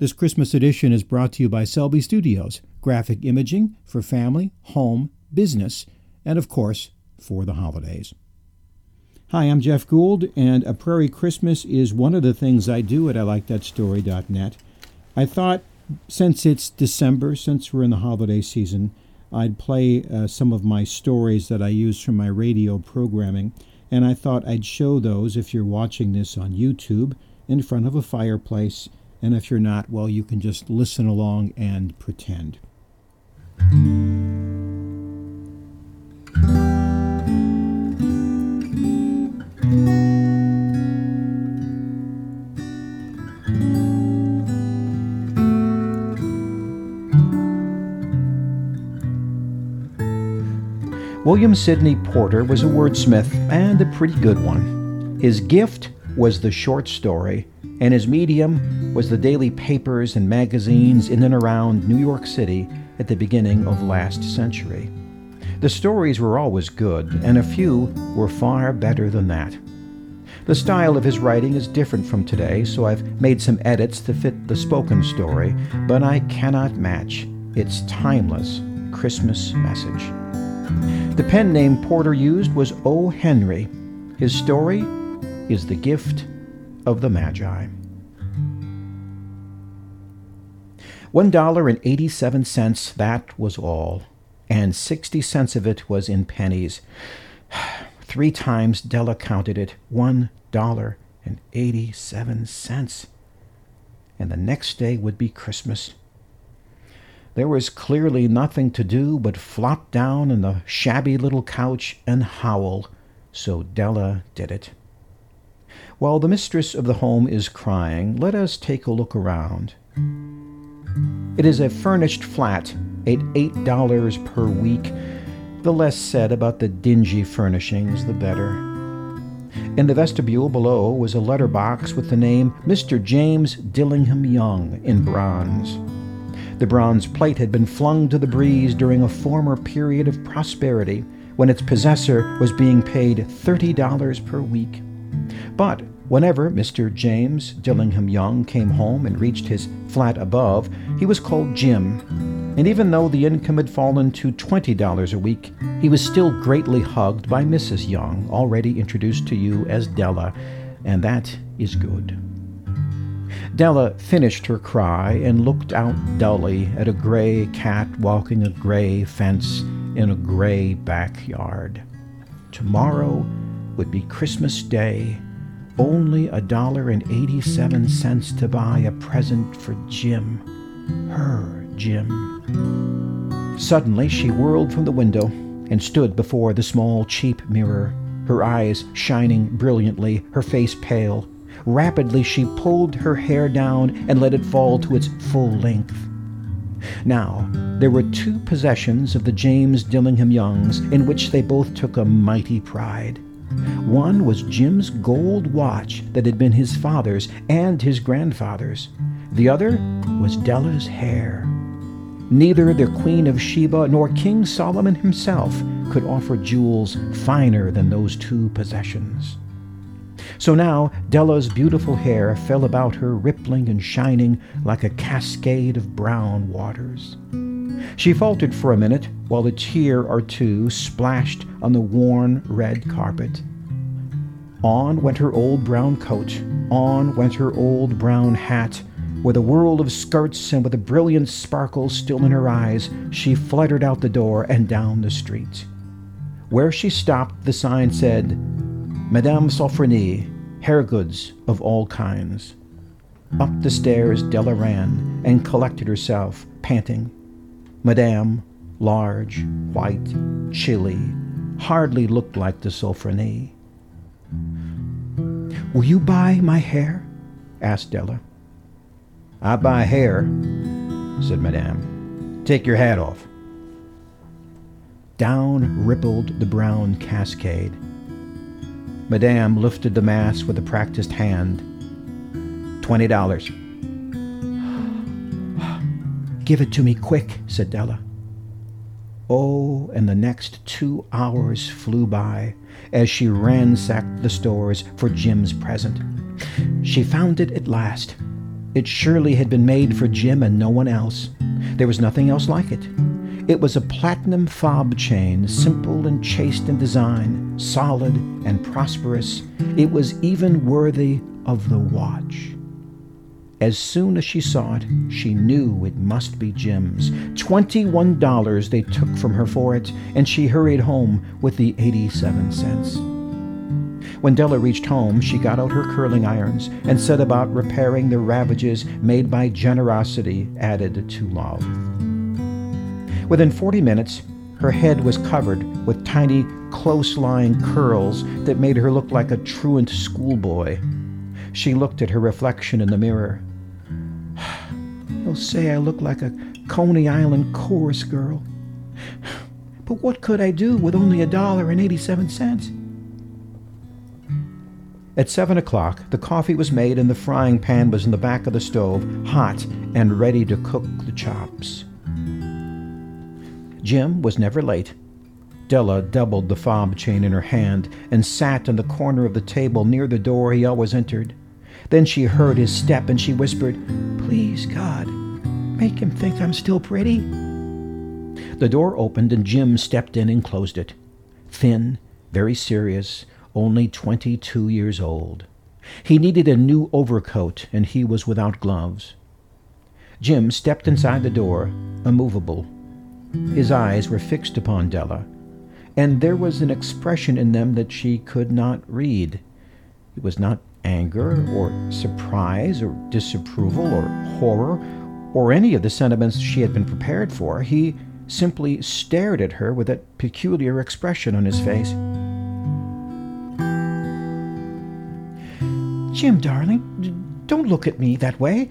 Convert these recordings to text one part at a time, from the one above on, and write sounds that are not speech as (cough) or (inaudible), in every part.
This Christmas edition is brought to you by Selby Studios, graphic imaging for family, home, business, and of course, for the holidays. Hi, I'm Jeff Gould, and A Prairie Christmas is one of the things I do at ILikeThatStory.net. I thought since it's December, since we're in the holiday season, I'd play uh, some of my stories that I use from my radio programming, and I thought I'd show those if you're watching this on YouTube in front of a fireplace, and if you're not, well, you can just listen along and pretend. William Sidney Porter was a wordsmith and a pretty good one. His gift was the short story, and his medium was the daily papers and magazines in and around New York City at the beginning of last century. The stories were always good, and a few were far better than that. The style of his writing is different from today, so I've made some edits to fit the spoken story, but I cannot match its timeless Christmas message. The pen name Porter used was O. Henry. His story is The Gift of the Magi. One dollar and eighty-seven cents, that was all, and sixty cents of it was in pennies. (sighs) Three times Della counted it. One dollar and eighty-seven cents. And the next day would be Christmas. There was clearly nothing to do but flop down on the shabby little couch and howl, so Della did it. While the mistress of the home is crying, let us take a look around. It is a furnished flat at eight dollars per week. The less said about the dingy furnishings, the better. In the vestibule below was a letter box with the name Mr. James Dillingham Young in bronze. The bronze plate had been flung to the breeze during a former period of prosperity when its possessor was being paid $30 per week. But whenever Mr. James Dillingham Young came home and reached his flat above, he was called Jim. And even though the income had fallen to $20 a week, he was still greatly hugged by Mrs. Young, already introduced to you as Della, and that is good. Della finished her cry and looked out dully at a gray cat walking a gray fence in a gray backyard. Tomorrow would be Christmas Day. Only a dollar and eighty-seven cents to buy a present for Jim. Her Jim. Suddenly she whirled from the window and stood before the small, cheap mirror, her eyes shining brilliantly, her face pale. Rapidly, she pulled her hair down and let it fall to its full length. Now, there were two possessions of the James Dillingham Youngs in which they both took a mighty pride. One was Jim's gold watch that had been his father's and his grandfather's. The other was Della's hair. Neither the Queen of Sheba nor King Solomon himself could offer jewels finer than those two possessions. So now Della's beautiful hair fell about her, rippling and shining like a cascade of brown waters. She faltered for a minute while a tear or two splashed on the worn red carpet. On went her old brown coat, on went her old brown hat. With a whirl of skirts and with a brilliant sparkle still in her eyes, she fluttered out the door and down the street. Where she stopped, the sign said, Madame Sofronie, hair goods of all kinds. Up the stairs Della ran and collected herself, panting. Madame, large, white, chilly, hardly looked like the Sofronie. Will you buy my hair? asked Della. I buy hair, said Madame. Take your hat off. Down rippled the brown cascade. Madame lifted the mass with a practiced hand. Twenty dollars. Give it to me quick, said Della. Oh, and the next two hours flew by as she ransacked the stores for Jim's present. She found it at last It surely had been made for Jim and no one else. There was nothing else like it. It was a platinum fob chain, simple and chaste in design, solid and prosperous. It was even worthy of the watch. As soon as she saw it, she knew it must be Jim's. Twenty-one dollars they took from her for it, and she hurried home with the eighty-seven cents. When Della reached home, she got out her curling irons and set about repairing the ravages made by generosity added to love. Within forty minutes, her head was covered with tiny, close lying curls that made her look like a truant schoolboy. She looked at her reflection in the mirror. They'll say I look like a Coney Island chorus girl. But what could I do with only a dollar and 87 cents? At seven o'clock, the coffee was made and the frying pan was in the back of the stove, hot and ready to cook the chops. Jim was never late. Della doubled the fob chain in her hand and sat in the corner of the table near the door he always entered. Then she heard his step and she whispered, Please, God, make him think I'm still pretty. The door opened and Jim stepped in and closed it. Thin, very serious, only 22 years old. He needed a new overcoat and he was without gloves. Jim stepped inside the door, immovable. His eyes were fixed upon Della, and there was an expression in them that she could not read. It was not anger or surprise or disapproval or horror or any of the sentiments she had been prepared for. He simply stared at her with that peculiar expression on his face. Jim, darling, don't look at me that way.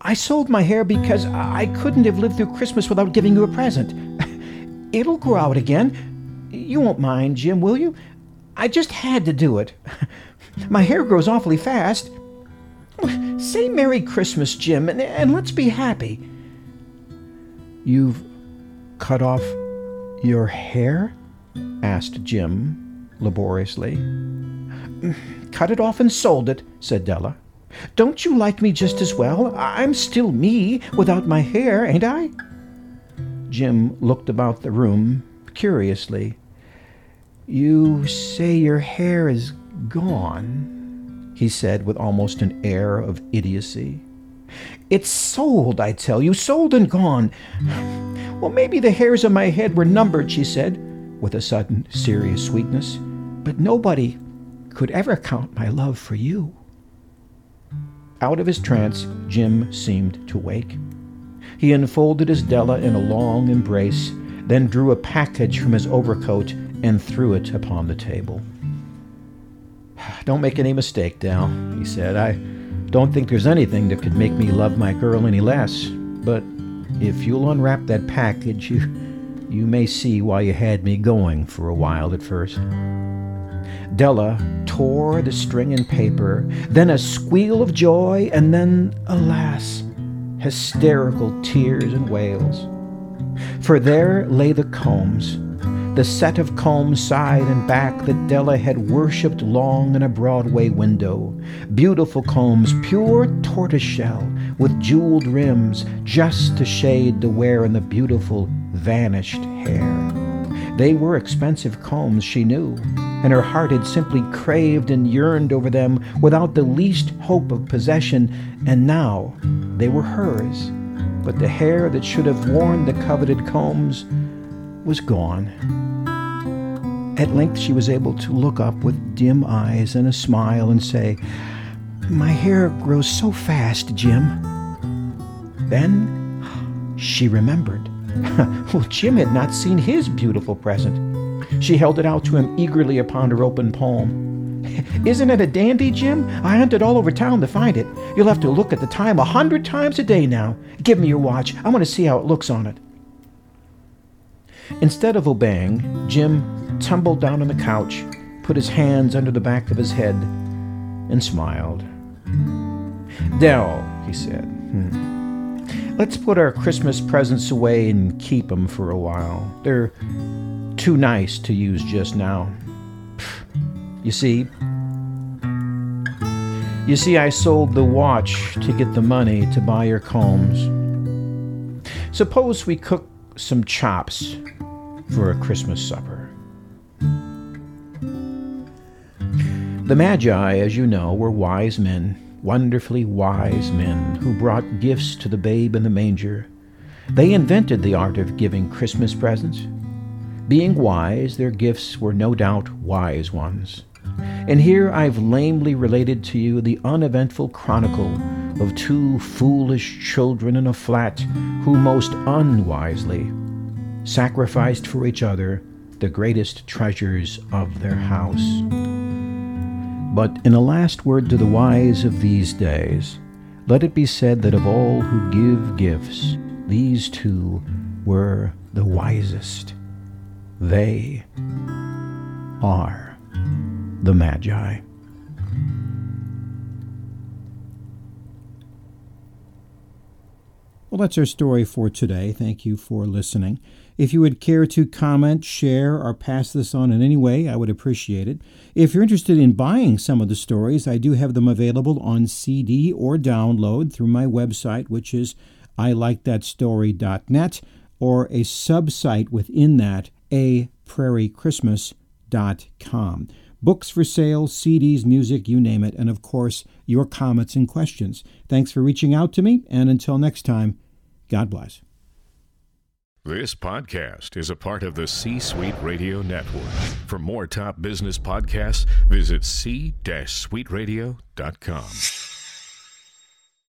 I sold my hair because I couldn't have lived through Christmas without giving you a present. (laughs) It'll grow out again. You won't mind, Jim, will you? I just had to do it. (laughs) My hair grows awfully fast. Say Merry Christmas, Jim, and, and let's be happy. You've cut off your hair? asked Jim laboriously. Cut it off and sold it, said Della. Don't you like me just as well? I'm still me without my hair, ain't I? Jim looked about the room curiously. You say your hair is gone, he said with almost an air of idiocy. It's sold, I tell you, sold and gone. Well, maybe the hairs on my head were numbered, she said, with a sudden serious sweetness, but nobody could ever count my love for you. Out of his trance, Jim seemed to wake. He enfolded his Della in a long embrace, then drew a package from his overcoat and threw it upon the table. Don't make any mistake, Dell, he said. I don't think there's anything that could make me love my girl any less. But if you'll unwrap that package, you, you may see why you had me going for a while at first. Della tore the string and paper, then a squeal of joy, and then, alas, hysterical tears and wails. For there lay the combs, the set of combs side and back that Della had worshipped long in a Broadway window. Beautiful combs, pure tortoiseshell, with jeweled rims, just to shade the wear in the beautiful vanished hair. They were expensive combs, she knew, and her heart had simply craved and yearned over them without the least hope of possession, and now they were hers. But the hair that should have worn the coveted combs was gone. At length she was able to look up with dim eyes and a smile and say, My hair grows so fast, Jim. Then she remembered. (laughs) well, Jim had not seen his beautiful present. She held it out to him eagerly upon her open palm. (laughs) Isn't it a dandy, Jim? I hunted all over town to find it. You'll have to look at the time a hundred times a day now. Give me your watch. I want to see how it looks on it. Instead of obeying, Jim tumbled down on the couch, put his hands under the back of his head, and smiled. Dell, he said, hmm. Let's put our Christmas presents away and keep 'em for a while. They're too nice to use just now. You see, You see, I sold the watch to get the money to buy your combs. Suppose we cook some chops for a Christmas supper. The Magi, as you know, were wise men, wonderfully wise men, who brought gifts to the babe in the manger. They invented the art of giving Christmas presents. Being wise, their gifts were no doubt wise ones. And here I've lamely related to you the uneventful chronicle of two foolish children in a flat who most unwisely sacrificed for each other the greatest treasures of their house. But in a last word to the wise of these days, let it be said that of all who give gifts, these two were the wisest. They are the Magi. Well, that's our story for today. Thank you for listening. If you would care to comment, share, or pass this on in any way, I would appreciate it. If you're interested in buying some of the stories, I do have them available on CD or download through my website, which is ilikethatstory.net, or a subsite within that, a prairiechristmas.com. Books for sale, CDs, music, you name it, and of course, your comments and questions. Thanks for reaching out to me, and until next time, God bless. This podcast is a part of the C Suite Radio Network. For more top business podcasts, visit c-suiteradio.com.